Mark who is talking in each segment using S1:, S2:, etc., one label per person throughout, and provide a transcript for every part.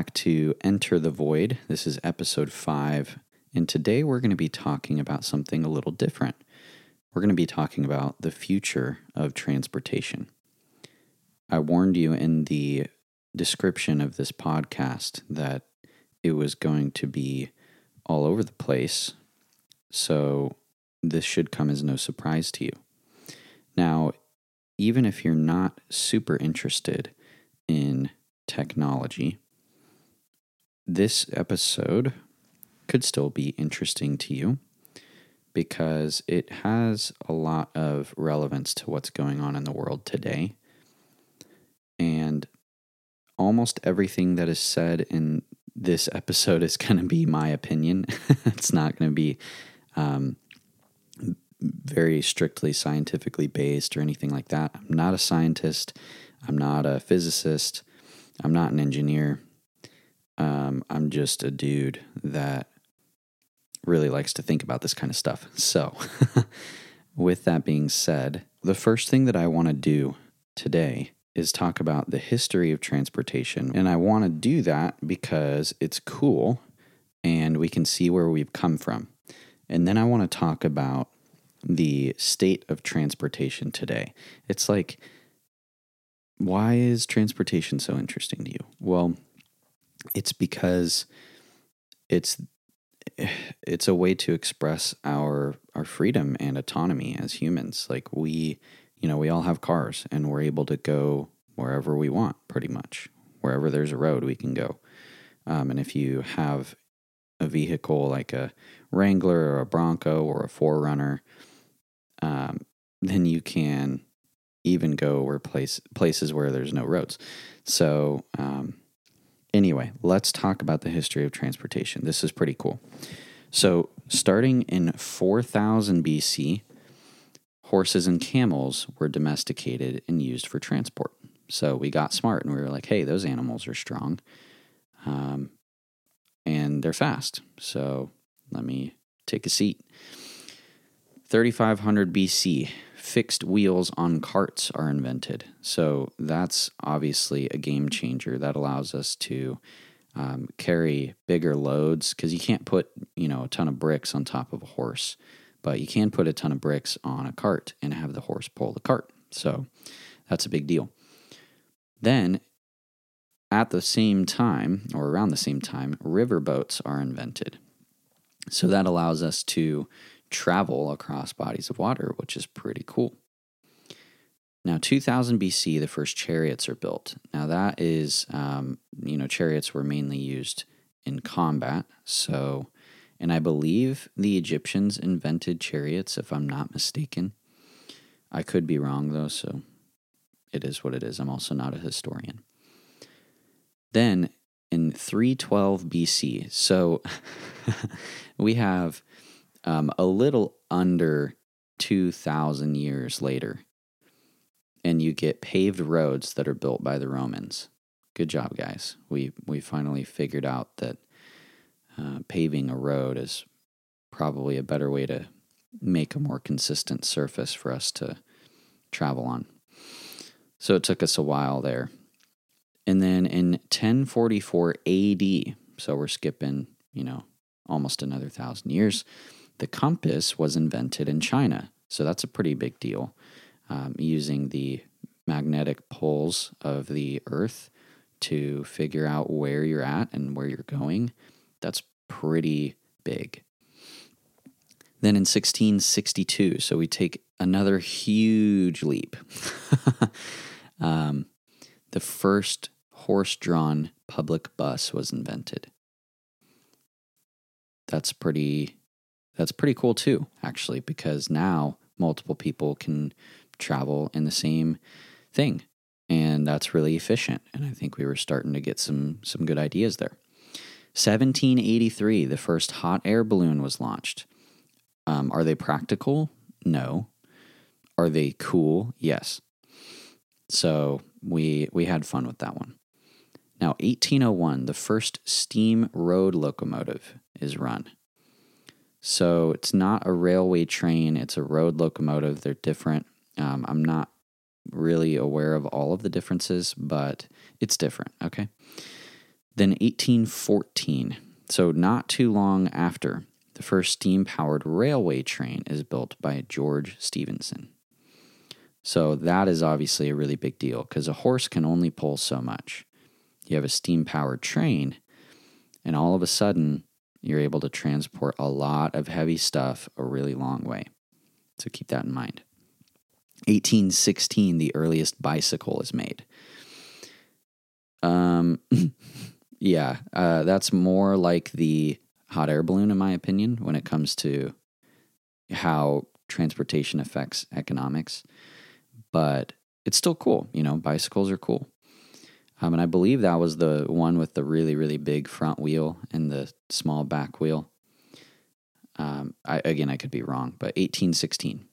S1: back to Enter the Void. This is episode five, and today we're going to be talking about something a little different. We're going to be talking about the future of transportation. I warned you in the description of this podcast that it was going to be all over the place, so this should come as no surprise to you. Now, even if you're not super interested in technology, this episode could still be interesting to you because it has a lot of relevance to what's going on in the world today. And almost everything that is said in this episode is going to be my opinion. it's not going to be um, very strictly scientifically based or anything like that. I'm not a scientist. I'm not a physicist. I'm not an engineer. Um, I'm just a dude that really likes to think about this kind of stuff. So, with that being said, the first thing that I want to do today is talk about the history of transportation. And I want to do that because it's cool and we can see where we've come from. And then I want to talk about the state of transportation today. It's like, why is transportation so interesting to you? Well, it's because it's it's a way to express our our freedom and autonomy as humans. Like we, you know, we all have cars and we're able to go wherever we want, pretty much. Wherever there's a road, we can go. Um, and if you have a vehicle like a Wrangler or a Bronco or a 4Runner, um, then you can even go where place places where there's no roads. So um, anyway, let's talk about the history of transportation. This is pretty cool. So starting in 4000 BC, horses and camels were domesticated and used for transport. So we got smart and we were like, hey, those animals are strong, um, and they're fast. So let me take a seat. 3500 BC, fixed wheels on carts are invented. So that's obviously a game changer that allows us to um, carry bigger loads because you can't put you know a ton of bricks on top of a horse, but you can put a ton of bricks on a cart and have the horse pull the cart. So that's a big deal. Then at the same time, or around the same time, river boats are invented. So that allows us to travel across bodies of water, which is pretty cool. Now, 2000 BC, the first chariots are built. Now, that is, um, you know, chariots were mainly used in combat. So, and I believe the Egyptians invented chariots, if I'm not mistaken. I could be wrong, though, so it is what it is. I'm also not a historian. Then in 312 BC, so we have um, a little under 2,000 years later, and you get paved roads that are built by the Romans. Good job, guys. We, we finally figured out that uh, paving a road is probably a better way to make a more consistent surface for us to travel on. So it took us a while there. And then in 1044 AD, so we're skipping, you know, almost another thousand years, the compass was invented in China. So that's a pretty big deal. Um, using the magnetic poles of the Earth to figure out where you're at and where you're going, that's pretty big. Then in 1662, so we take another huge leap. um, the first horse drawn public bus was invented. That's pretty that's pretty cool too, actually, because now multiple people can travel in the same thing. And that's really efficient. And I think we were starting to get some some good ideas there. 1783, the first hot air balloon was launched. Um, are they practical? No. Are they cool? Yes. So we we had fun with that one. Now, 1801, the first steam road locomotive is run. So it's not a railway train, it's a road locomotive. They're different. Um, I'm not really aware of all of the differences, but it's different. Okay. Then 1814. So, not too long after, the first steam powered railway train is built by George Stephenson. So, that is obviously a really big deal because a horse can only pull so much. You have a steam powered train, and all of a sudden, you're able to transport a lot of heavy stuff a really long way. So, keep that in mind. 1816, the earliest bicycle is made. Um, yeah, uh, that's more like the hot air balloon, in my opinion, when it comes to how transportation affects economics. But it's still cool. You know, bicycles are cool. Um, and I believe that was the one with the really, really big front wheel and the small back wheel. Um, I, again, I could be wrong, but 1816.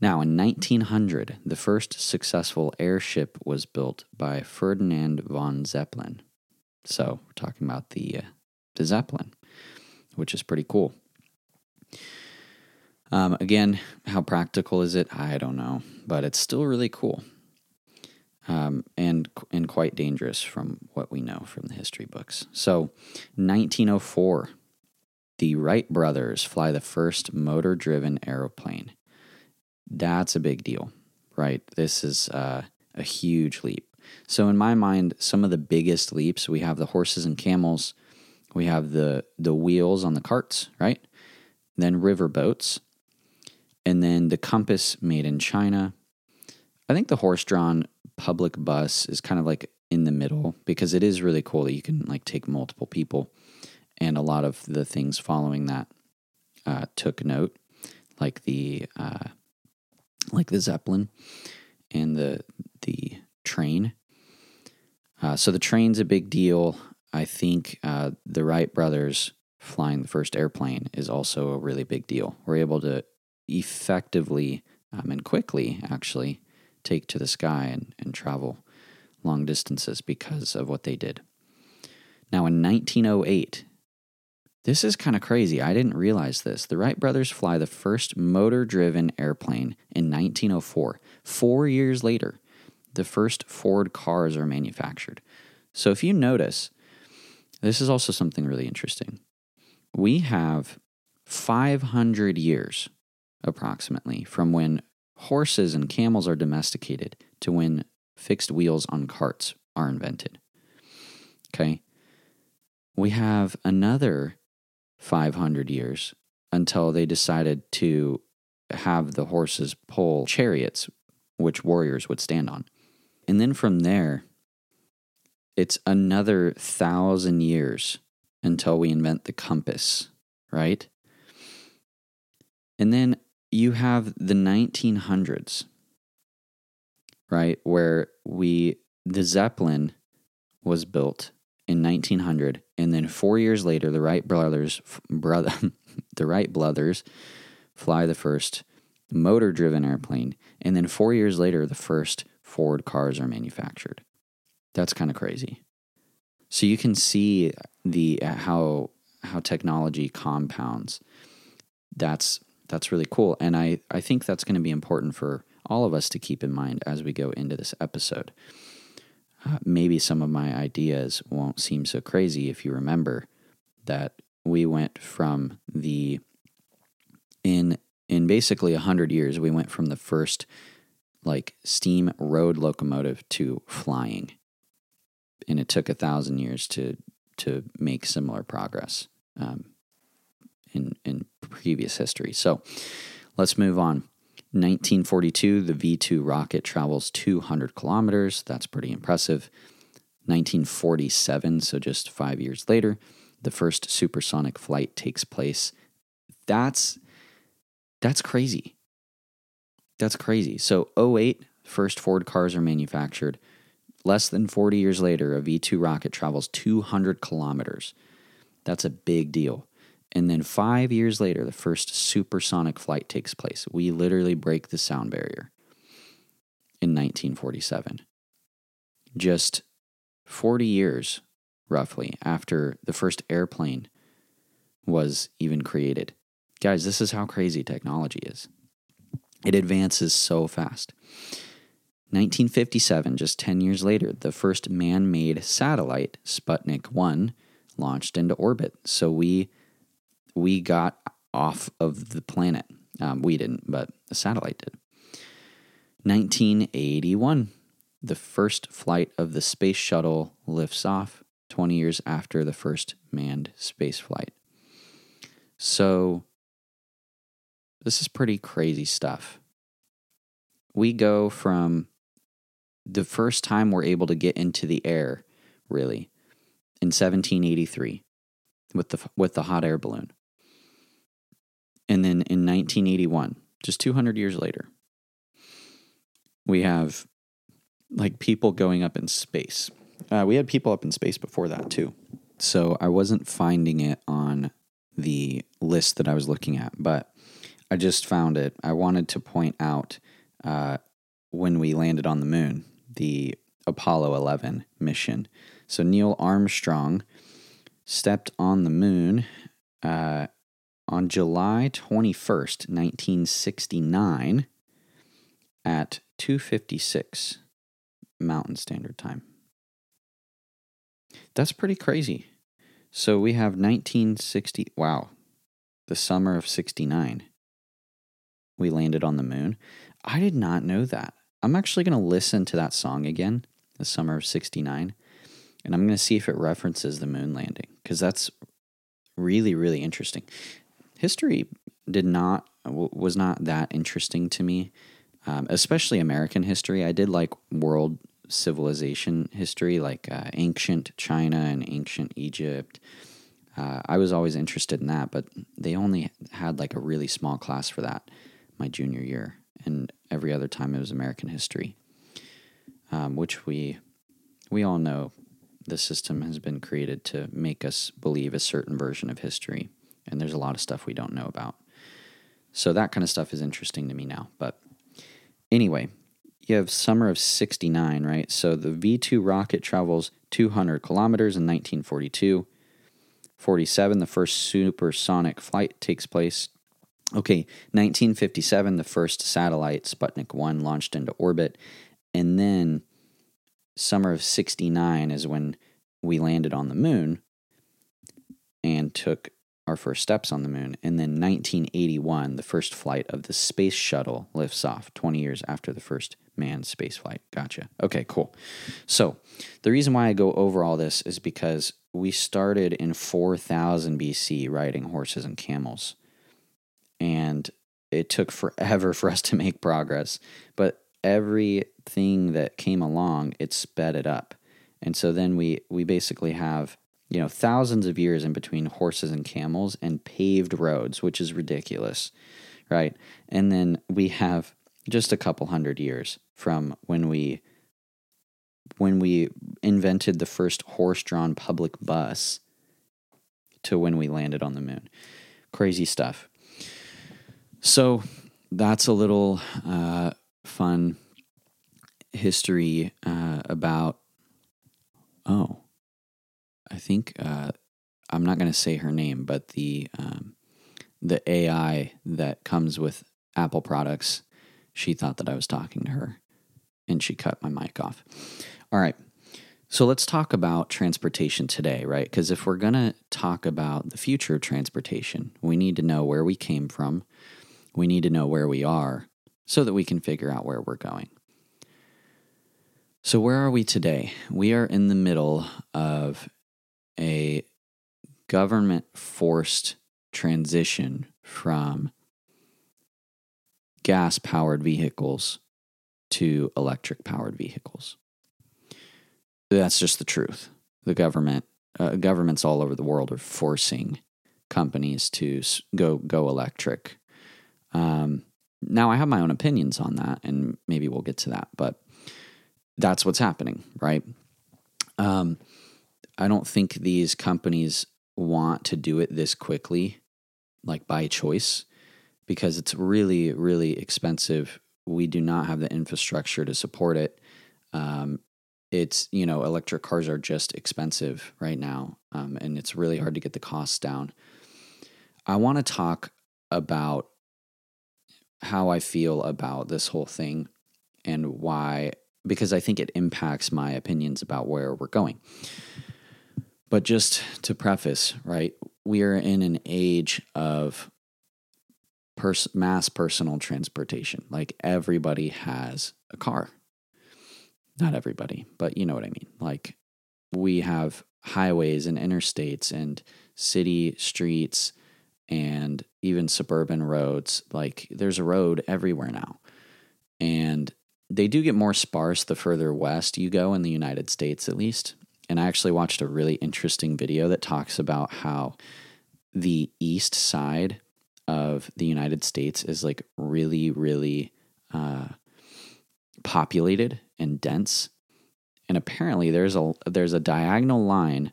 S1: Now, in 1900, the first successful airship was built by Ferdinand von Zeppelin. So, we're talking about the, uh, the Zeppelin, which is pretty cool. Um, again, how practical is it? I don't know, but it's still really cool. Um, and and quite dangerous from what we know from the history books. So, 1904, the Wright brothers fly the first motor-driven aeroplane. That's a big deal, right? This is uh, a huge leap. So in my mind, some of the biggest leaps we have the horses and camels, we have the the wheels on the carts, right? Then river boats, and then the compass made in China. I think the horse-drawn public bus is kind of like in the middle because it is really cool that you can like take multiple people, and a lot of the things following that uh, took note, like the uh, like the Zeppelin and the the train. Uh, so the train's a big deal. I think uh, the Wright brothers flying the first airplane is also a really big deal. We're able to effectively um, and quickly actually take to the sky and, and travel long distances because of what they did. Now, in 1908, this is kind of crazy. I didn't realize this. The Wright brothers fly the first motor driven airplane in 1904. Four years later, the first Ford cars are manufactured. So if you notice, this is also something really interesting. We have 500 years approximately from when horses and camels are domesticated to when fixed wheels on carts are invented. Okay. We have another 500 years until they decided to have the horses pull chariots, which warriors would stand on. And then from there, it's another thousand years until we invent the compass, right? And then you have the 1900s, right? Where we, the Zeppelin was built in 1900, and then four years later, the Wright brothers, brother, the Wright brothers, fly the first motor-driven airplane, and then four years later, the first Ford cars are manufactured. That's kind of crazy. So you can see the uh, how how technology compounds. That's that's really cool, and I I think that's going to be important for all of us to keep in mind as we go into this episode. Uh, maybe some of my ideas won't seem so crazy if you remember that we went from the in in basically 100 years we went from the first like steam road locomotive to flying. And it took a thousand years to to make similar progress. Um, in in previous history so let's move on 1942, the V 2 rocket travels 200 kilometers. That's pretty impressive. 1947, so just five years later, the first supersonic flight takes place. That's that's crazy. That's crazy. So 08, first Ford cars are manufactured. Less than 40 years later, a V 2 rocket travels 200 kilometers. That's a big deal. And then five years later, the first supersonic flight takes place. We literally break the sound barrier in 1947. Just 40 years, roughly, after the first airplane was even created. Guys, this is how crazy technology is. It advances so fast. 1957, just 10 years later, the first man made satellite, Sputnik 1, launched into orbit. So we, we got off of the planet. Um, we didn't, but the satellite did. 1981, the first flight of the space shuttle lifts off 20 years after the first manned space flight. So, this is pretty crazy stuff. We go from the first time we're able to get into the air, really, in 1783 with the, with the hot air balloon. And then in 1981, just 200 years later, we have like people going up in space. Uh, we had people up in space before that too. So I wasn't finding it on the list that I was looking at, but I just found it. I wanted to point out uh, when we landed on the moon, the Apollo 11 mission. So Neil Armstrong stepped on the moon uh, on July 21st, 1969 at 256 Mountain Standard Time. That's pretty crazy. So we have 1960. Wow. The summer of 69. We landed on the moon. I did not know that. I'm actually going to listen to that song again, The Summer of 69, and I'm going to see if it references the moon landing because that's really, really interesting. History did not, was not that interesting to me, um, especially American history. I did like world civilization history, like uh, ancient China and ancient Egypt. Uh, I was always interested in that, but they only had like a really small class for that my junior year, and every other time it was American history, um, which we we all know the system has been created to make us believe a certain version of history, and there's a lot of stuff we don't know about. So that kind of stuff is interesting to me now. But anyway, you have summer of 69, right? So the V 2 rocket travels 200 kilometers in 1942. 47, the first supersonic flight takes place. Okay, 1957, the first satellite, Sputnik 1, launched into orbit. And then summer of 69 is when we landed on the moon and took our first steps on the moon. And then 1981, the first flight of the space shuttle lifts off, 20 years after the first manned space flight. Gotcha. Okay, cool. So the reason why I go over all this is because we started in 4000 BC riding horses and camels. And it took forever for us to make progress. But everything that came along, it sped it up. And so then we, we basically have you know, thousands of years in between horses and camels and paved roads, which is ridiculous, right? And then we have just a couple hundred years from when we when we invented the first horse-drawn public bus to when we landed on the moon. Crazy stuff. So that's a little uh, fun history uh, about. Oh, I think uh, I'm not going to say her name, but the um, the AI that comes with Apple products, she thought that I was talking to her, and she cut my mic off. All right. So let's talk about transportation today, right? Because if we're going to talk about the future of transportation, we need to know where we came from. We need to know where we are so that we can figure out where we're going. So, where are we today? We are in the middle of a government forced transition from gas powered vehicles to electric powered vehicles. That's just the truth. The government, uh, governments all over the world are forcing companies to go go electric. Um, now, I have my own opinions on that, and maybe we'll get to that, but that's what's happening, right? Um, I don't think these companies want to do it this quickly, like by choice, because it's really, really expensive. We do not have the infrastructure to support it. Um, it's, you know, electric cars are just expensive right now, um, and it's really hard to get the costs down. I want to talk about how I feel about this whole thing and why, because I think it impacts my opinions about where we're going. But just to preface, right, we are in an age of pers- mass personal transportation. Like everybody has a car. Not everybody, but you know what I mean. Like we have highways and interstates and city streets and even suburban roads. Like there's a road everywhere now. And they do get more sparse the further west you go in the United States, at least. And I actually watched a really interesting video that talks about how the east side of the United States is like really, really uh, populated and dense. And apparently, there's a there's a diagonal line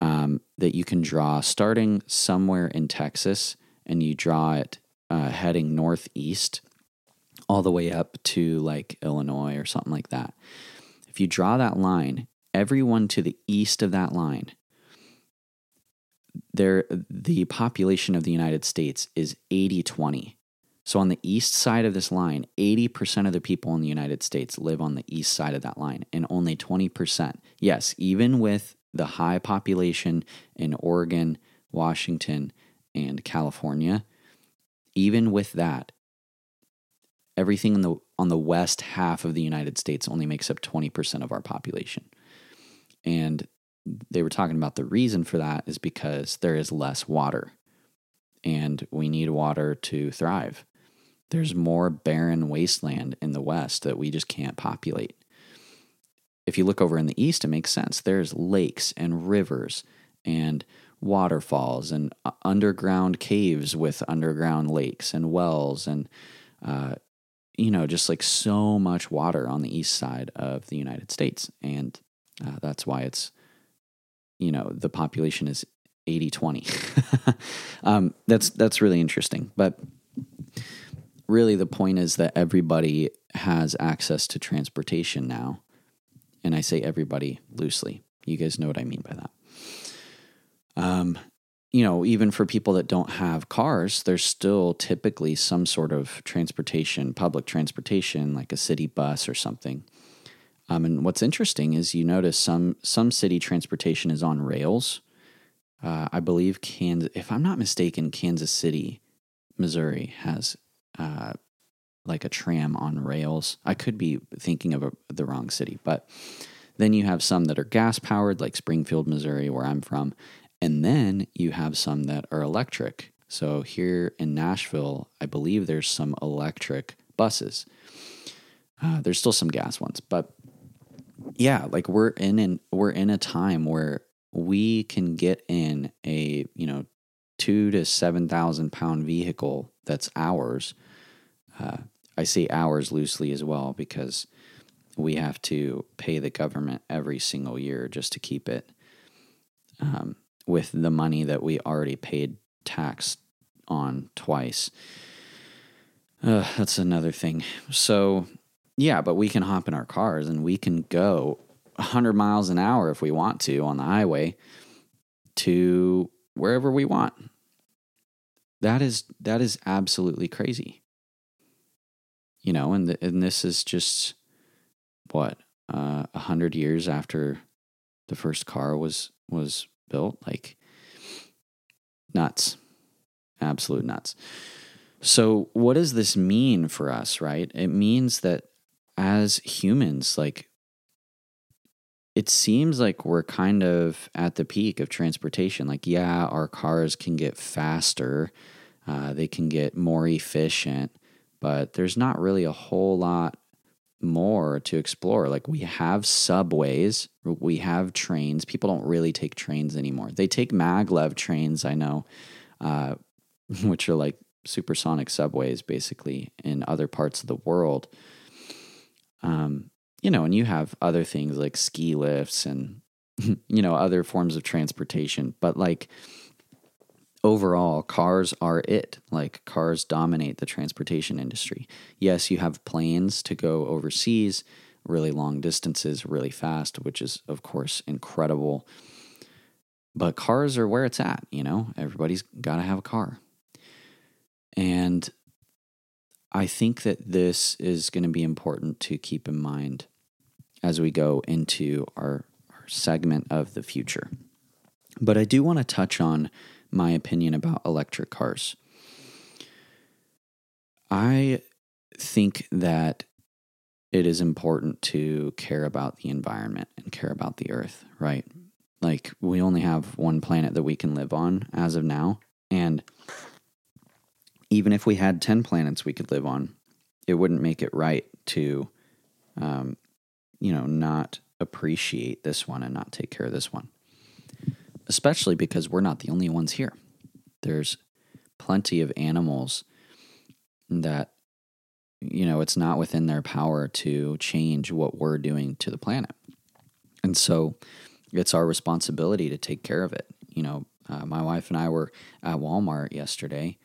S1: um, that you can draw starting somewhere in Texas, and you draw it uh, heading northeast all the way up to like Illinois or something like that. If you draw that line, everyone to the east of that line, there the population of the United States is 80-20. So on the east side of this line, 80% of the people in the United States live on the east side of that line and only 20%. Yes, even with the high population in Oregon, Washington, and California, even with that, everything in the on the west half of the United States only makes up 20% of our population. And they were talking about the reason for that is because there is less water and we need water to thrive. There's more barren wasteland in the west that we just can't populate. If you look over in the east, it makes sense. There's lakes and rivers and waterfalls and uh, underground caves with underground lakes and wells and uh, you know just like so much water on the east side of the United States and uh, that's why it's you know the population is 80 20 um, that's that's really interesting. But really the point is that everybody has access to transportation now. And i say everybody loosely. You guys know what i mean by that. Um, you know even for people that don't have cars there's still typically some sort of transportation public transportation like a city bus or something um, and what's interesting is you notice some some city transportation is on rails. Uh, I believe Kansas, if I'm not mistaken, Kansas City, Missouri has uh, like a tram on rails. I could be thinking of a, the wrong city, but then you have some that are gas powered, like Springfield, Missouri, where I'm from, and then you have some that are electric. So here in Nashville, I believe there's some electric buses. Uh, there's still some gas ones, but yeah, like we're in an we're in a time where we can get in a you know two to seven thousand pound vehicle that's ours. Uh, I say ours loosely as well because we have to pay the government every single year just to keep it um, with the money that we already paid tax on twice. Uh, that's another thing. So yeah, but we can hop in our cars and we can go 100 miles an hour if we want to on the highway to wherever we want. That is that is absolutely crazy. You know, and the, and this is just what uh, a uh, hundred years after the first car was was built. Like nuts, absolute nuts. So, what does this mean for us, right? It means that as humans, like it seems like we're kind of at the peak of transportation. Like, yeah, our cars can get faster, uh, they can get more efficient, but there's not really a whole lot more to explore. Like, we have subways, we have trains. People don't really take trains anymore. They take maglev trains, I know, uh, which are like supersonic subways basically in other parts of the world. Um, you know, and you have other things like ski lifts and, you know, other forms of transportation. But like overall, cars are it. Like cars dominate the transportation industry. Yes, you have planes to go overseas, really long distances, really fast, which is, of course, incredible. But cars are where it's at, you know? Everybody's got to have a car. And I think that this is going to be important to keep in mind as we go into our, our segment of the future. But I do want to touch on my opinion about electric cars. I think that it is important to care about the environment and care about the earth, right? Like, we only have one planet that we can live on as of now. And even if we had 10 planets we could live on, it wouldn't make it right to, um, you know, not appreciate this one and not take care of this one. Especially because we're not the only ones here. There's plenty of animals that, you know, it's not within their power to change what we're doing to the planet. And so it's our responsibility to take care of it. You know, uh, my wife and I were at Walmart yesterday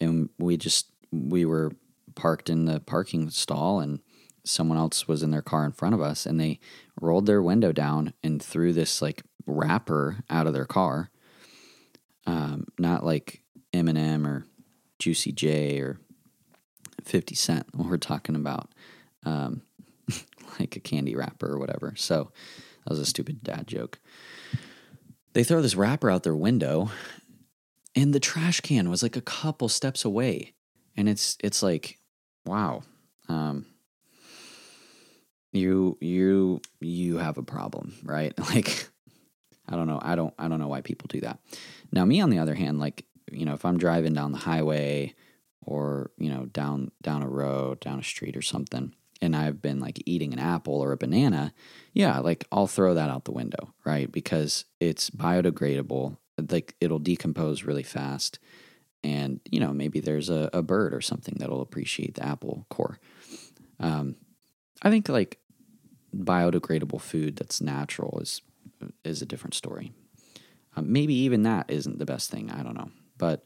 S1: and we just we were parked in the parking stall and someone else was in their car in front of us and they rolled their window down and threw this like wrapper out of their car. Um, not like eminem or juicy j or 50 cent we're talking about um, like a candy wrapper or whatever. So that was a stupid dad joke. They throw this wrapper out their window and the trash can was like a couple steps away. And it's it's like wow um you you you have a problem right? Like i don't know i don't i don't know why people do that. Now me on the other hand like you know if i'm driving down the highway or you know down down a road down a street or something and i've been like eating an apple or a banana yeah like i'll throw that out the window right? Because it's biodegradable like it'll decompose really fast. And you know maybe there's a, a bird or something that'll appreciate the apple core. Um, i think like biodegradable food that's natural is is a different story. Um, maybe even that isn't the best thing i don't know. But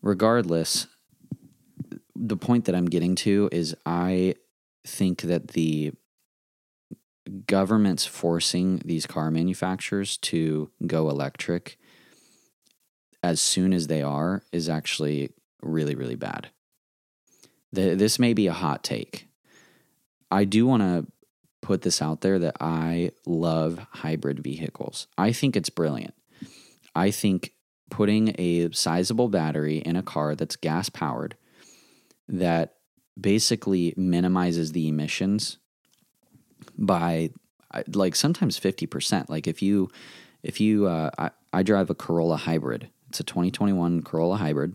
S1: regardless the point that i'm getting to is i think that the government's forcing these car manufacturers to go electric as soon as they are is actually really, really bad. The, this may be a hot take. I do want to put this out there that I love hybrid vehicles. I think it's brilliant. I think putting a sizable battery in a car that's gas powered that basically minimizes the emissions by like sometimes 50% like if you if you uh, I, I drive a corolla hybrid it's a 2021 Corolla Hybrid.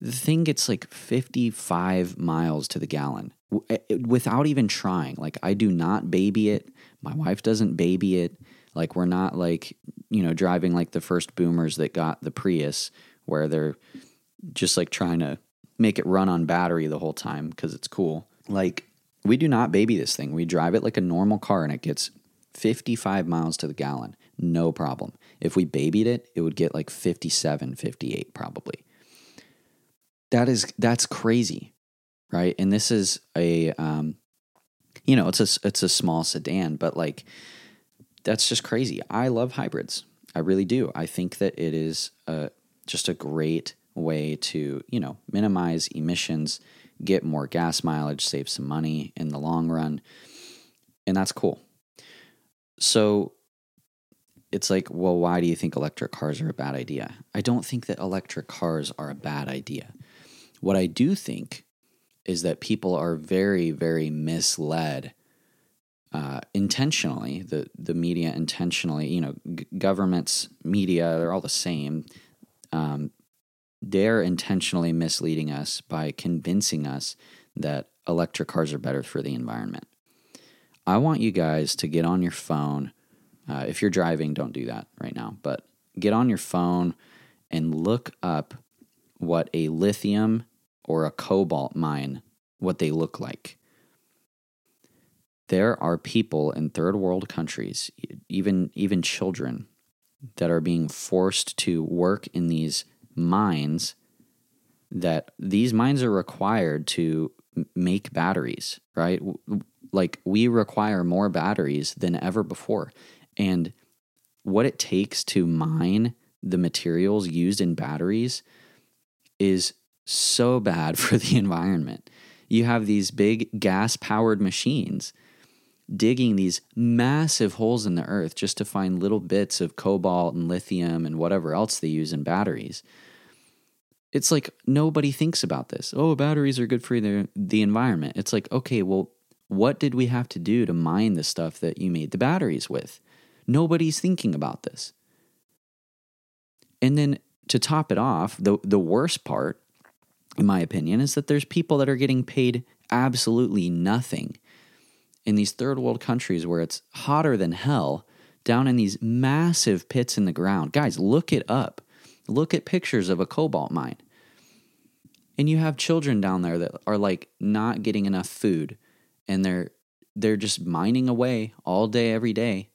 S1: The thing gets like 55 miles to the gallon eh, without even trying. Like, I do not baby it. My wife doesn't baby it. Like, we're not like, you know, driving like the first boomers that got the Prius where they're just like trying to make it run on battery the whole time because it's cool. Like, we do not baby this thing. We drive it like a normal car and it gets 55 miles to the gallon no problem. If we babied it, it would get like 57, 58 probably. That is that's crazy, right? And this is a um you know, it's a it's a small sedan, but like that's just crazy. I love hybrids. I really do. I think that it is a, just a great way to, you know, minimize emissions, get more gas mileage, save some money in the long run. And that's cool. So it's like, well, why do you think electric cars are a bad idea? I don't think that electric cars are a bad idea. What I do think is that people are very, very misled uh, intentionally. The the media intentionally, you know, g- governments, media, they're all the same. Um, they're intentionally misleading us by convincing us that electric cars are better for the environment. I want you guys to get on your phone uh, if you're driving, don't do that right now, but get on your phone and look up what a lithium or a cobalt mine what they look like. There are people in third world countries, even even children that are being forced to work in these mines that these mines are required to make batteries, right? Like we require more batteries than ever before. And what it takes to mine the materials used in batteries is so bad for the environment. You have these big gas powered machines digging these massive holes in the earth just to find little bits of cobalt and lithium and whatever else they use in batteries. It's like nobody thinks about this. Oh, batteries are good for the, the environment. It's like, okay, well, what did we have to do to mine the stuff that you made the batteries with? Nobody's thinking about this. And then to top it off, the, the worst part, in my opinion, is that there's people that are getting paid absolutely nothing in these third world countries where it's hotter than hell, down in these massive pits in the ground. Guys, look it up. Look at pictures of a cobalt mine. And you have children down there that are like not getting enough food and they're they're just mining away all day every day.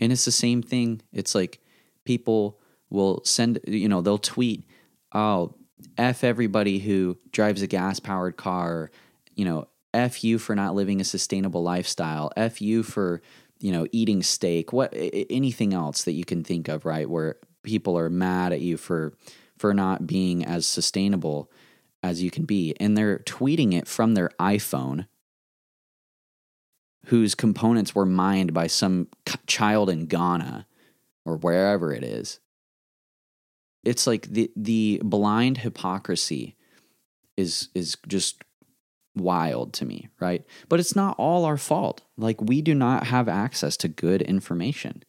S1: And it's the same thing. It's like people will send you know, they'll tweet, "Oh, F everybody who drives a gas powered car, you know, F you for not living a sustainable lifestyle, F you for, you know, eating steak, what anything else that you can think of, right? Where people are mad at you for for not being as sustainable as you can be. And they're tweeting it from their iPhone whose components were mined by some child in Ghana or wherever it is. It's like the the blind hypocrisy is is just wild to me, right? But it's not all our fault. Like, we do not have access to good information.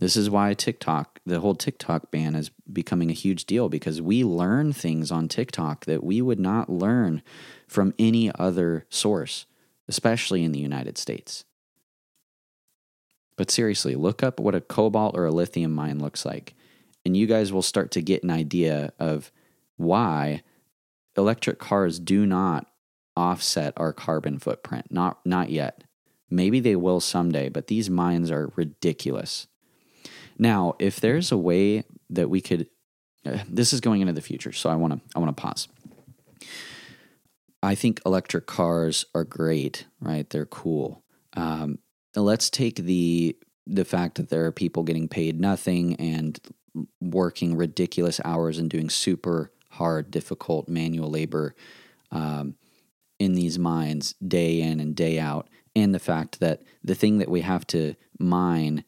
S1: This is why TikTok, the whole TikTok ban is becoming a huge deal because we learn things on TikTok that we would not learn from any other source, especially in the United States. But seriously, look up what a cobalt or a lithium mine looks like, and you guys will start to get an idea of why electric cars do not offset our carbon footprint. Not not yet. Maybe they will someday, but these mines are ridiculous. Now, if there's a way that we could uh, this is going into the future, so I want to I want to pause. I think electric cars are great, right? They're cool. Um, let's take the the fact that there are people getting paid nothing and working ridiculous hours and doing super hard, difficult manual labor. Um, in these mines day in and day out, and the fact that the thing that we have to mine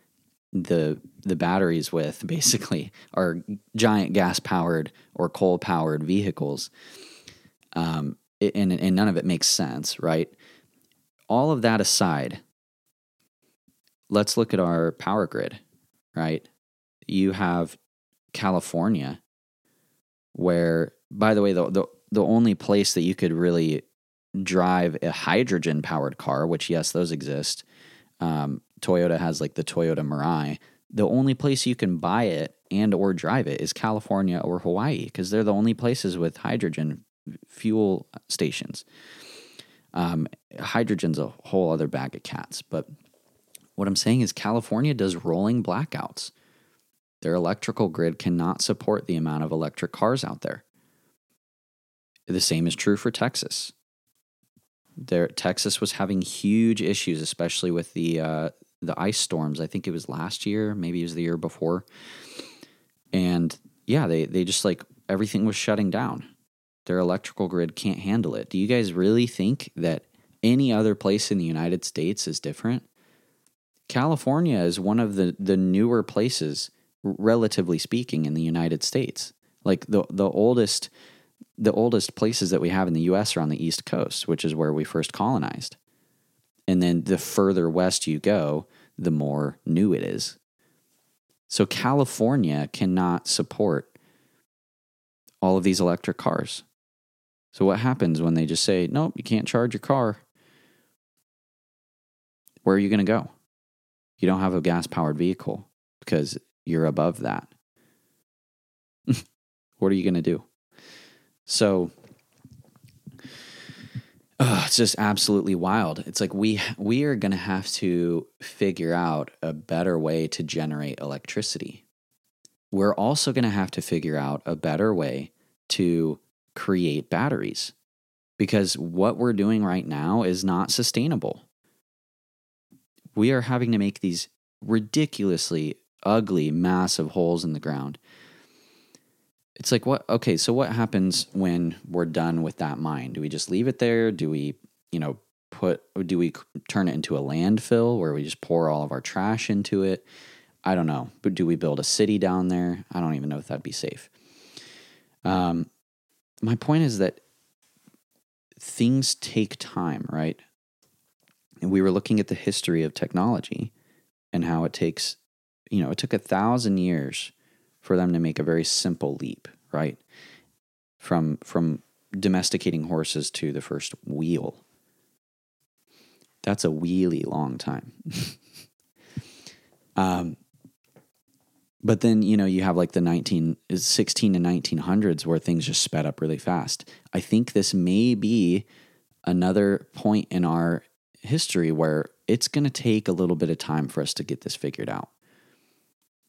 S1: the the batteries with basically are giant gas powered or coal powered vehicles, um, and and none of it makes sense, right? All of that aside, let's look at our power grid, right? You have California, where, by the way, the, the, the only place that you could really drive a hydrogen powered car, which yes, those exist. Um, Toyota has like the Toyota Mirai. The only place you can buy it and or drive it is California or Hawaii because they're the only places with hydrogen fuel stations. Um, hydrogen's a whole other bag of cats, but what I'm saying is California does rolling blackouts. Their electrical grid cannot support the amount of electric cars out there. The same is true for Texas there Texas was having huge issues, especially with the uh, the ice storms. I think it was last year, maybe it was the year before. And yeah, they they just like everything was shutting down. Their electrical grid can't handle it. Do you guys really think that any other place in the United States is different? California is one of the the newer places relatively speaking in the United States. Like the the oldest the oldest places that we have in the US are on the East Coast, which is where we first colonized. And then the further west you go, the more new it is. So California cannot support all of these electric cars. So what happens when they just say, nope, you can't charge your car? Where are you going to go? You don't have a gas powered vehicle because you're above that. what are you going to do? So oh, it's just absolutely wild. It's like we we are going to have to figure out a better way to generate electricity. We're also going to have to figure out a better way to create batteries because what we're doing right now is not sustainable. We are having to make these ridiculously ugly, massive holes in the ground. It's like what okay so what happens when we're done with that mine? Do we just leave it there? Do we you know put do we turn it into a landfill where we just pour all of our trash into it? I don't know but do we build a city down there? I don't even know if that'd be safe. Um my point is that things take time right and we were looking at the history of technology and how it takes you know it took a thousand years for them to make a very simple leap, right? From from domesticating horses to the first wheel. That's a really long time. um, but then, you know, you have like the 19, 16 to 1900s where things just sped up really fast. I think this may be another point in our history where it's going to take a little bit of time for us to get this figured out.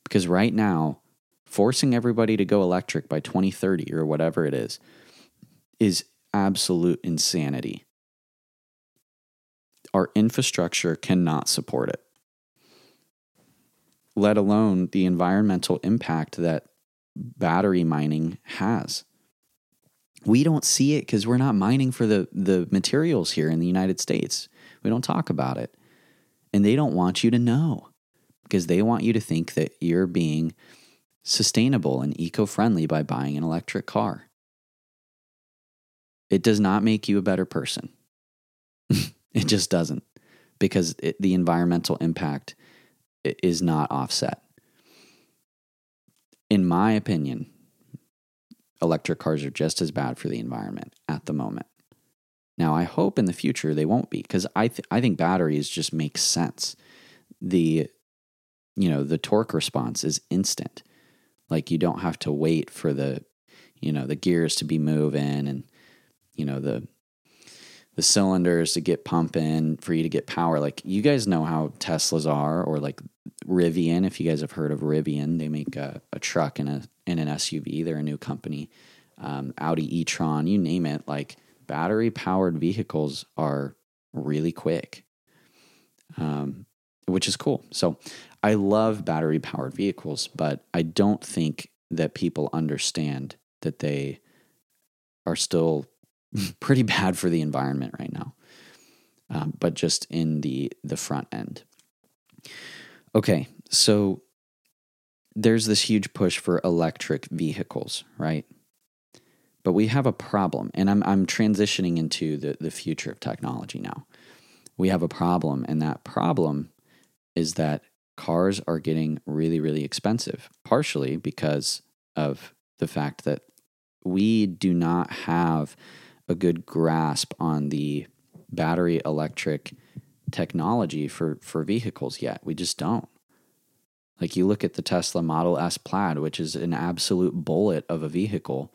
S1: Because right now, forcing everybody to go electric by 2030 or whatever it is is absolute insanity. Our infrastructure cannot support it, let alone the environmental impact that battery mining has. We don't see it because we're not mining for the, the materials here in the United States. We don't talk about it. And they don't want you to know because they want you to think that you're being sustainable and eco friendly by buying an electric car. It does not make you a better person. it just doesn't because it, the environmental impact is not offset. In my opinion, electric cars are just as bad for the environment at the moment. Now, I hope in the future they won't be because I, th- I think batteries just make sense. The you know the torque response is instant like you don't have to wait for the, you know, the gears to be moving and, you know, the the cylinders to get pumping for you to get power. Like you guys know how Teslas are, or like Rivian. If you guys have heard of Rivian, they make a, a truck and a and an SUV. They're a new company. Um, Audi e-tron, you name it. Like battery powered vehicles are really quick, um, which is cool. So I love battery powered vehicles, but I don't think that people understand that they are still pretty bad for the environment right now, um, but just in the the front end. Okay, so there's this huge push for electric vehicles, right? But we have a problem, and I'm I'm transitioning into the the future of technology now. We have a problem, and that problem is that cars are getting really, really expensive, partially because of the fact that we do not have a good grasp on the battery electric technology for, for vehicles yet. We just don't. Like you look at the Tesla Model S Plaid, which is an absolute bullet of a vehicle,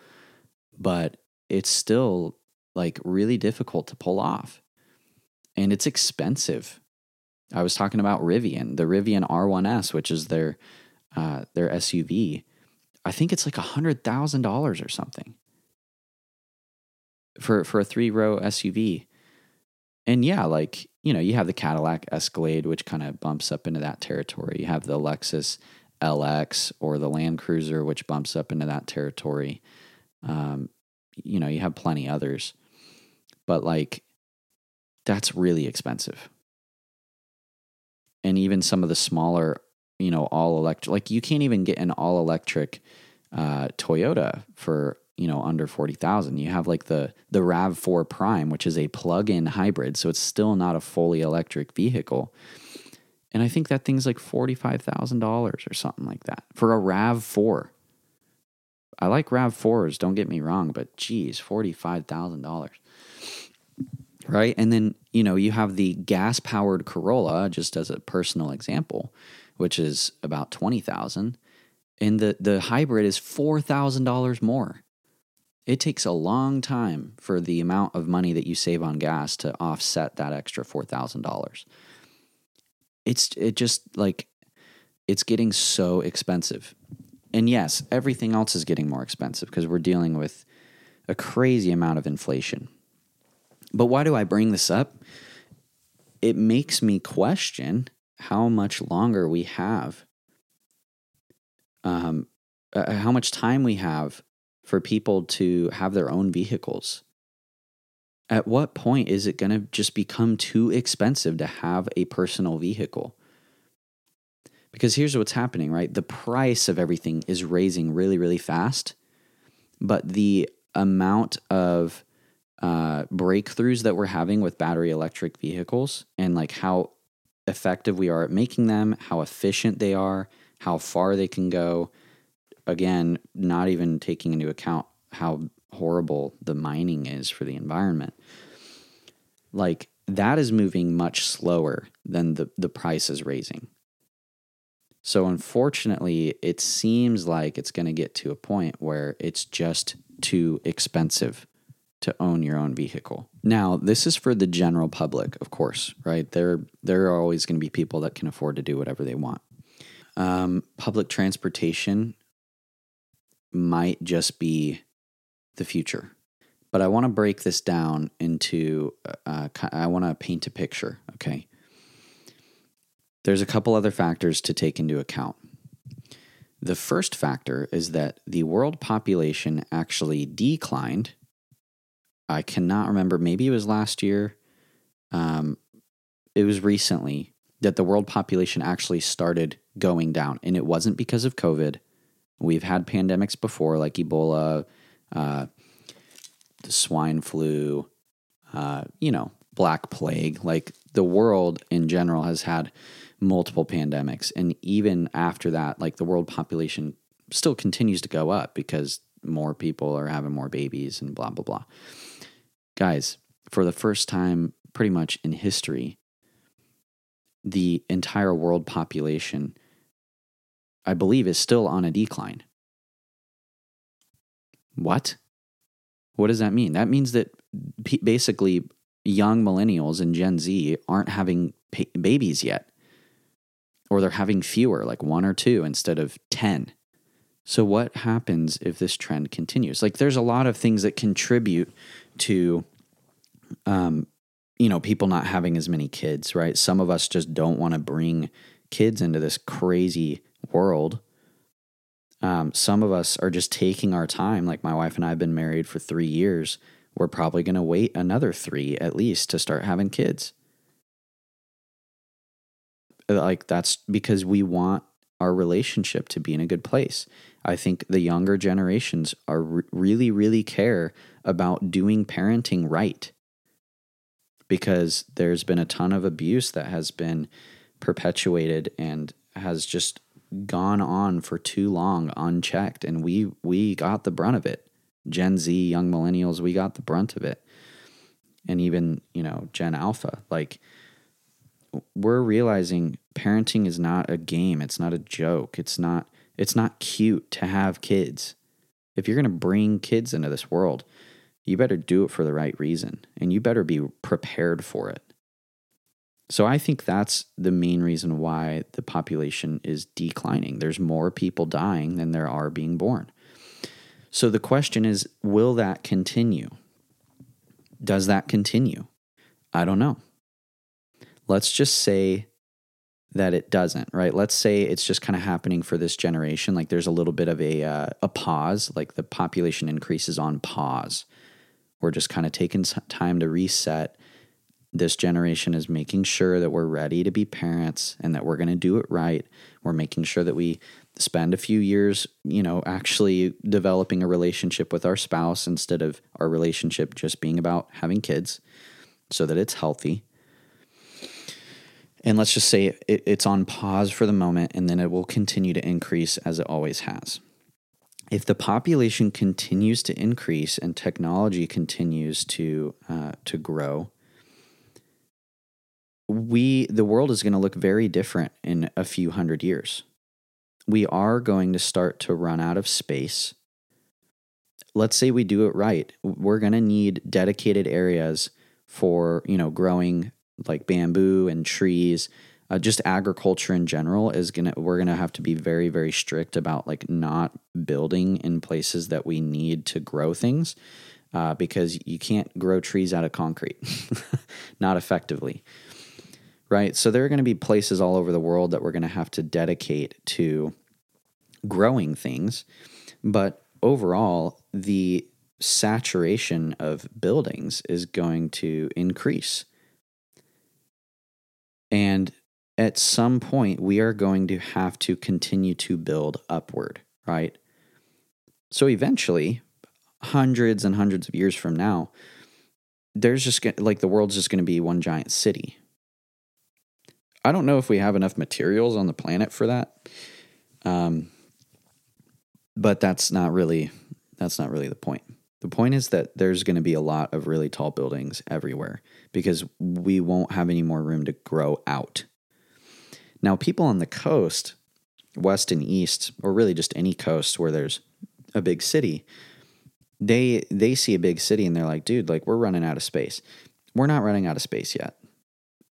S1: but it's still like really difficult to pull off. And it's expensive. I was talking about Rivian, the Rivian R1S, which is their uh, their SUV. I think it's like a hundred thousand dollars or something for for a three row SUV. And yeah, like you know, you have the Cadillac Escalade, which kind of bumps up into that territory. You have the Lexus LX or the Land Cruiser, which bumps up into that territory. Um, you know, you have plenty others, but like that's really expensive and even some of the smaller, you know, all electric. Like you can't even get an all electric uh, Toyota for you know under forty thousand. You have like the the Rav Four Prime, which is a plug-in hybrid, so it's still not a fully electric vehicle. And I think that thing's like forty five thousand dollars or something like that for a Rav Four. I like Rav Fours, don't get me wrong, but geez, forty five thousand dollars right? And then, you know, you have the gas powered Corolla, just as a personal example, which is about 20,000. And the, the hybrid is $4,000 more. It takes a long time for the amount of money that you save on gas to offset that extra $4,000. It's it just like it's getting so expensive. And yes, everything else is getting more expensive because we're dealing with a crazy amount of inflation. But why do I bring this up? It makes me question how much longer we have, um, uh, how much time we have for people to have their own vehicles. At what point is it going to just become too expensive to have a personal vehicle? Because here's what's happening, right? The price of everything is raising really, really fast, but the amount of uh, breakthroughs that we're having with battery electric vehicles and like how effective we are at making them, how efficient they are, how far they can go. Again, not even taking into account how horrible the mining is for the environment. Like that is moving much slower than the, the price is raising. So, unfortunately, it seems like it's going to get to a point where it's just too expensive to own your own vehicle. Now, this is for the general public, of course, right? There, there are always going to be people that can afford to do whatever they want. Um, public transportation might just be the future. But I want to break this down into, uh, I want to paint a picture, okay? There's a couple other factors to take into account. The first factor is that the world population actually declined. I cannot remember, maybe it was last year. Um, it was recently that the world population actually started going down. And it wasn't because of COVID. We've had pandemics before, like Ebola, uh, the swine flu, uh, you know, black plague. Like the world in general has had multiple pandemics. And even after that, like the world population still continues to go up because more people are having more babies and blah, blah, blah. Guys, for the first time, pretty much in history, the entire world population, I believe, is still on a decline. What? What does that mean? That means that basically young millennials and Gen Z aren't having babies yet or they're having fewer, like one or two instead of 10. So, what happens if this trend continues? Like, there's a lot of things that contribute to, um, you know, people not having as many kids, right? Some of us just don't want to bring kids into this crazy world. Um, some of us are just taking our time. Like, my wife and I have been married for three years. We're probably going to wait another three at least to start having kids like that's because we want our relationship to be in a good place. I think the younger generations are re- really, really care about doing parenting right because there's been a ton of abuse that has been perpetuated and has just gone on for too long unchecked and we we got the brunt of it gen z young millennials we got the brunt of it and even you know gen alpha like we're realizing parenting is not a game. It's not a joke. It's not it's not cute to have kids. If you're going to bring kids into this world, you better do it for the right reason and you better be prepared for it. So I think that's the main reason why the population is declining. There's more people dying than there are being born. So the question is will that continue? Does that continue? I don't know. Let's just say that it doesn't, right? Let's say it's just kind of happening for this generation. Like there's a little bit of a uh, a pause, like the population increases on pause. We're just kind of taking time to reset. This generation is making sure that we're ready to be parents and that we're going to do it right. We're making sure that we spend a few years, you know, actually developing a relationship with our spouse instead of our relationship just being about having kids so that it's healthy and let's just say it, it's on pause for the moment and then it will continue to increase as it always has. If the population continues to increase and technology continues to uh, to grow, we the world is going to look very different in a few hundred years. We are going to start to run out of space. Let's say we do it right. We're going to need dedicated areas for, you know, growing like bamboo and trees, uh, just agriculture in general is gonna we're gonna have to be very very strict about like not building in places that we need to grow things uh, because you can't grow trees out of concrete, not effectively. Right. So there are going to be places all over the world that we're going to have to dedicate to growing things. But overall, the saturation of buildings is going to increase. And at some point, we are going to have to continue to build upward, right? So eventually, hundreds and hundreds of years from now, there's just like the world's just going to be one giant city. I don't know if we have enough materials on the planet for that. Um, but that's not really that's not really the point. The point is that there's going to be a lot of really tall buildings everywhere because we won't have any more room to grow out. Now, people on the coast, west and east, or really just any coast where there's a big city, they they see a big city and they're like, "Dude, like we're running out of space." We're not running out of space yet.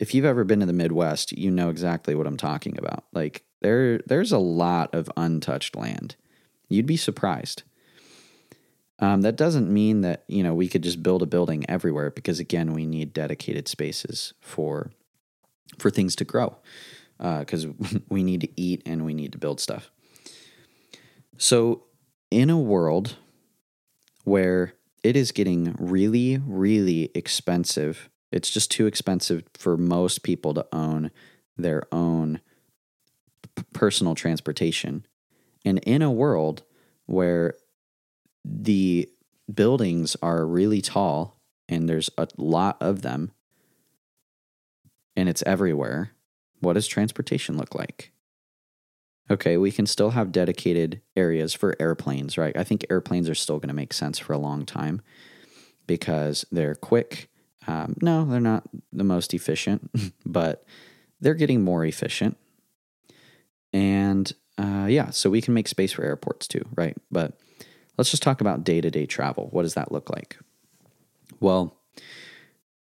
S1: If you've ever been to the Midwest, you know exactly what I'm talking about. Like there there's a lot of untouched land. You'd be surprised. Um, that doesn't mean that you know we could just build a building everywhere because again we need dedicated spaces for for things to grow because uh, we need to eat and we need to build stuff. So in a world where it is getting really really expensive, it's just too expensive for most people to own their own p- personal transportation. And in a world where the buildings are really tall and there's a lot of them and it's everywhere, what does transportation look like? Okay, we can still have dedicated areas for airplanes, right? I think airplanes are still going to make sense for a long time because they're quick. Um, no, they're not the most efficient, but they're getting more efficient. And uh, yeah, so we can make space for airports too, right? But Let's just talk about day to day travel. What does that look like? Well,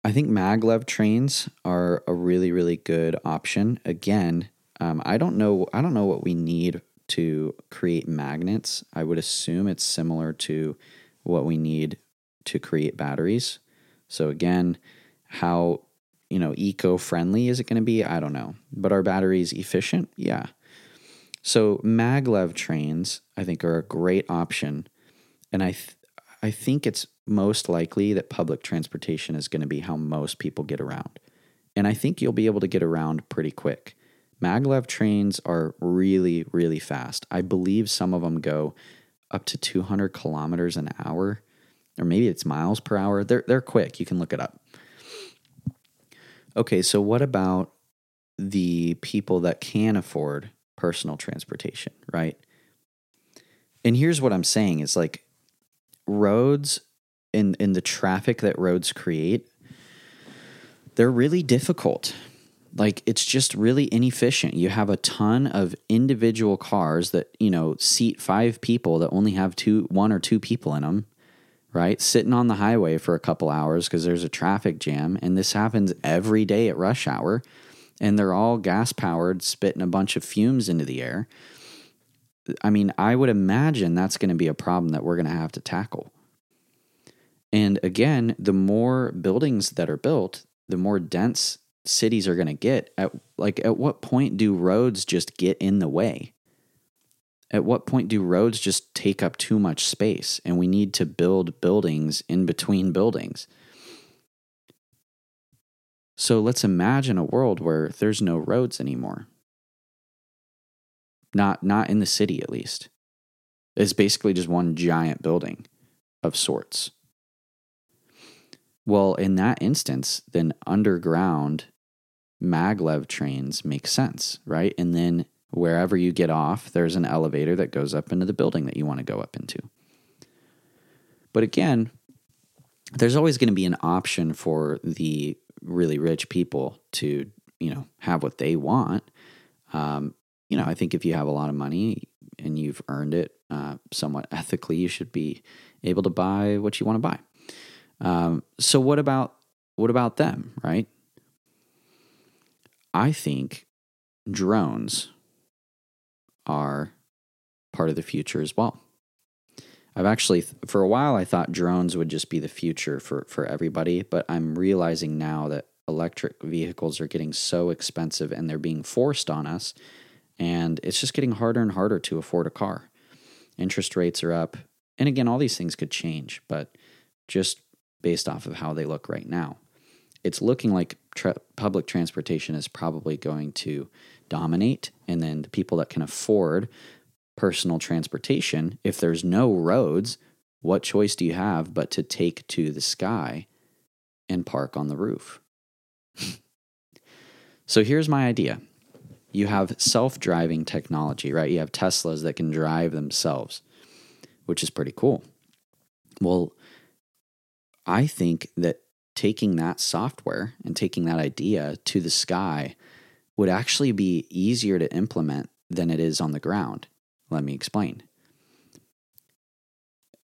S1: I think maglev trains are a really, really good option. Again, um, I don't know. I don't know what we need to create magnets. I would assume it's similar to what we need to create batteries. So again, how you know eco friendly is it going to be? I don't know. But are batteries efficient? Yeah. So maglev trains, I think, are a great option and I th- I think it's most likely that public transportation is going to be how most people get around. And I think you'll be able to get around pretty quick. Maglev trains are really, really fast. I believe some of them go up to 200 kilometers an hour, or maybe it's miles per hour. They're, they're quick. You can look it up. Okay, so what about the people that can afford personal transportation, right? And here's what I'm saying is like roads and in the traffic that roads create, they're really difficult. Like it's just really inefficient. You have a ton of individual cars that, you know, seat 5 people that only have two one or two people in them, right? Sitting on the highway for a couple hours because there's a traffic jam and this happens every day at rush hour and they're all gas powered, spitting a bunch of fumes into the air. I mean, I would imagine that's going to be a problem that we're going to have to tackle. And again, the more buildings that are built, the more dense cities are going to get. At like at what point do roads just get in the way? At what point do roads just take up too much space and we need to build buildings in between buildings? So let's imagine a world where there's no roads anymore. Not not in the city at least. It's basically just one giant building of sorts. Well, in that instance, then underground maglev trains make sense, right? And then wherever you get off, there's an elevator that goes up into the building that you want to go up into. But again, there's always going to be an option for the really rich people to, you know, have what they want. Um, you know, I think if you have a lot of money and you've earned it uh, somewhat ethically, you should be able to buy what you want to buy. Um, so what about what about them, right? I think drones are part of the future as well. I've actually, for a while, I thought drones would just be the future for, for everybody, but I'm realizing now that electric vehicles are getting so expensive and they're being forced on us and it's just getting harder and harder to afford a car. Interest rates are up. And again, all these things could change, but just based off of how they look right now, it's looking like tra- public transportation is probably going to dominate. And then the people that can afford personal transportation, if there's no roads, what choice do you have but to take to the sky and park on the roof? so here's my idea you have self driving technology, right? You have Teslas that can drive themselves, which is pretty cool. Well, I think that taking that software and taking that idea to the sky would actually be easier to implement than it is on the ground. Let me explain.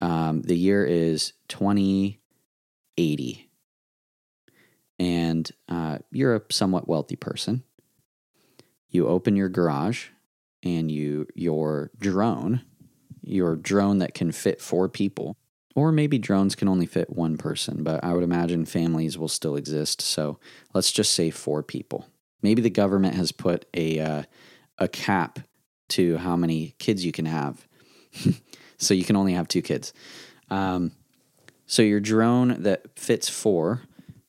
S1: Um, the year is 2080, and uh, you're a somewhat wealthy person you open your garage and you your drone, your drone that can fit four people, or maybe drones can only fit one person, but I would imagine families will still exist. So let's just say four people. Maybe the government has put a uh, a cap to how many kids you can have, so you can only have two kids. Um, so your drone that fits four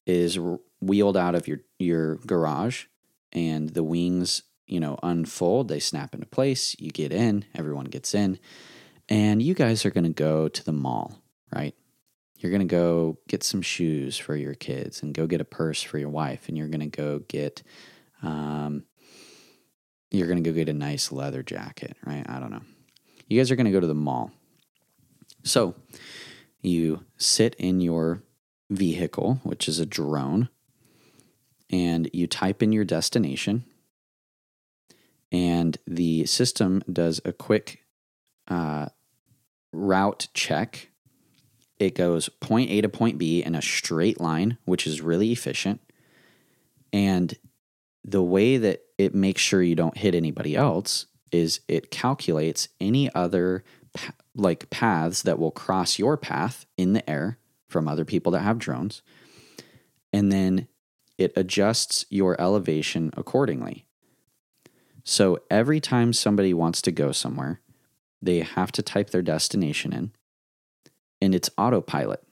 S1: is wheeled out of your your garage, and the wings you know, unfold, they snap into place, you get in, everyone gets in, and you guys are going to go to the mall, right? You're going to go get some shoes for your kids and go get a purse for your wife, and you're going to go get, um, you're going to go get a nice leather jacket, right? I don't know. You guys are going to go to the mall. So you sit in your vehicle, which is a drone, and you type in your destination and the system does a quick uh, route check. It goes point A to point B in a straight line, which is really efficient. And the way that it makes sure you don't hit anybody else is it calculates any other like paths that will cross your path in the air from other people that have drones. And then it adjusts your elevation accordingly. So every time somebody wants to go somewhere, they have to type their destination in, and it's autopilot.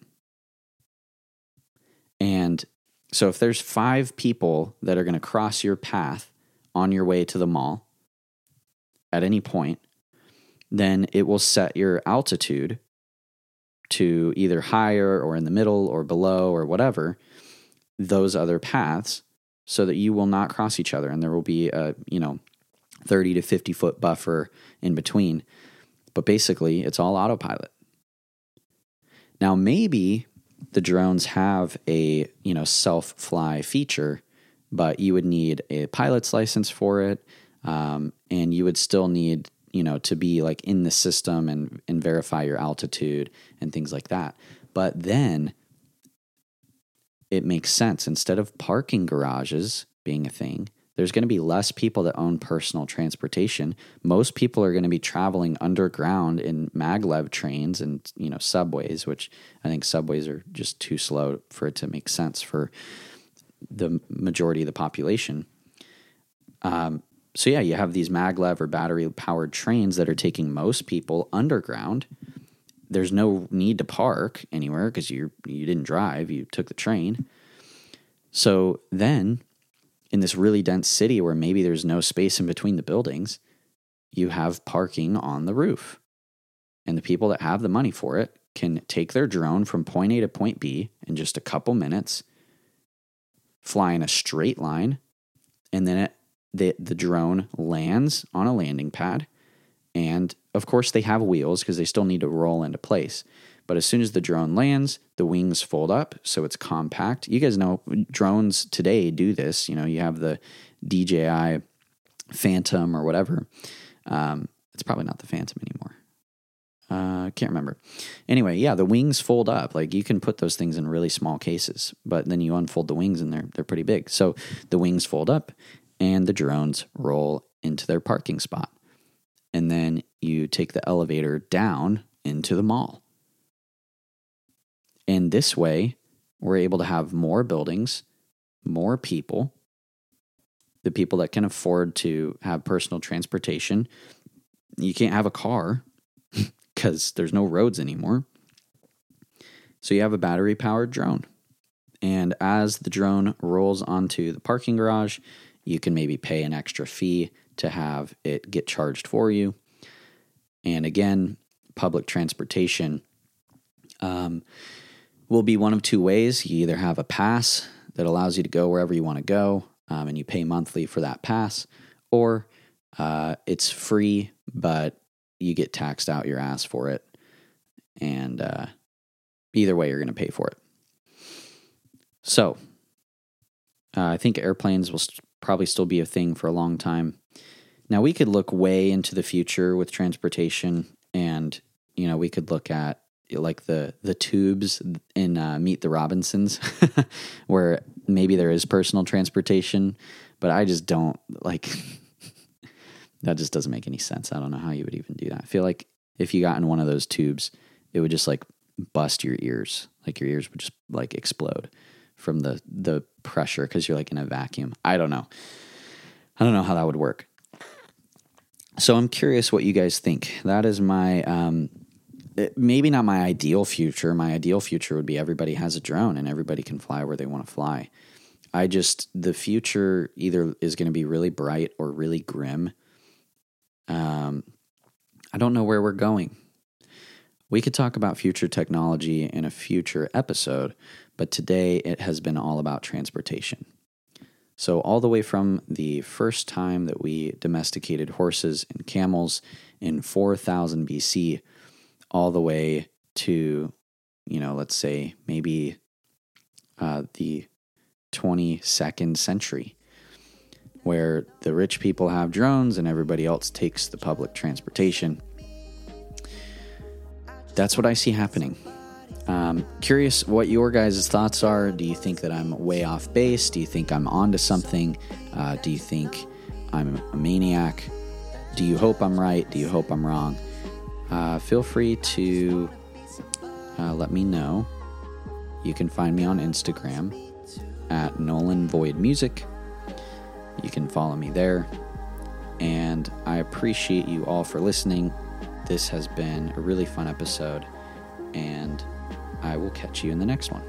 S1: And so if there's five people that are going to cross your path on your way to the mall at any point, then it will set your altitude to either higher or in the middle or below or whatever those other paths so that you will not cross each other and there will be a you know 30 to 50 foot buffer in between. But basically, it's all autopilot. Now, maybe the drones have a you know self fly feature, but you would need a pilot's license for it, um, and you would still need you know to be like in the system and and verify your altitude and things like that. But then it makes sense instead of parking garages being a thing there's going to be less people that own personal transportation. Most people are going to be traveling underground in maglev trains and you know subways, which I think subways are just too slow for it to make sense for the majority of the population. Um, so yeah, you have these maglev or battery powered trains that are taking most people underground. There's no need to park anywhere because you you didn't drive, you took the train. So then in this really dense city where maybe there's no space in between the buildings, you have parking on the roof. And the people that have the money for it can take their drone from point A to point B in just a couple minutes, fly in a straight line, and then it, the, the drone lands on a landing pad. And of course, they have wheels because they still need to roll into place. But as soon as the drone lands, the wings fold up so it's compact. You guys know drones today do this. You know, you have the DJI Phantom or whatever. Um, it's probably not the Phantom anymore. I uh, can't remember. Anyway, yeah, the wings fold up. Like you can put those things in really small cases, but then you unfold the wings and they're they're pretty big. So the wings fold up and the drones roll into their parking spot. And then you take the elevator down into the mall. And this way, we're able to have more buildings, more people, the people that can afford to have personal transportation. You can't have a car because there's no roads anymore. So you have a battery powered drone. And as the drone rolls onto the parking garage, you can maybe pay an extra fee to have it get charged for you. And again, public transportation um, will be one of two ways. You either have a pass that allows you to go wherever you want to go, um, and you pay monthly for that pass, or uh, it's free, but you get taxed out your ass for it. And uh, either way, you're going to pay for it. So, uh, I think airplanes will st- probably still be a thing for a long time. Now, we could look way into the future with transportation, and you know, we could look at like the the tubes in uh, Meet the Robinsons, where maybe there is personal transportation, but I just don't like. that just doesn't make any sense. I don't know how you would even do that. I feel like if you got in one of those tubes, it would just like bust your ears. Like your ears would just like explode from the the pressure because you're like in a vacuum. I don't know. I don't know how that would work. So I'm curious what you guys think. That is my um, maybe not my ideal future. My ideal future would be everybody has a drone and everybody can fly where they want to fly. I just the future either is going to be really bright or really grim. Um, I don't know where we're going. We could talk about future technology in a future episode, but today it has been all about transportation. So, all the way from the first time that we domesticated horses and camels in 4000 BC all the way to, you know, let's say maybe uh, the 22nd century, where the rich people have drones and everybody else takes the public transportation. That's what I see happening. Um, curious what your guys' thoughts are. Do you think that I'm way off base? Do you think I'm onto something? Uh, do you think I'm a maniac? Do you hope I'm right? Do you hope I'm wrong? uh, feel free to uh, let me know. You can find me on Instagram at Nolan Void Music. You can follow me there. And I appreciate you all for listening. This has been a really fun episode, and I will catch you in the next one.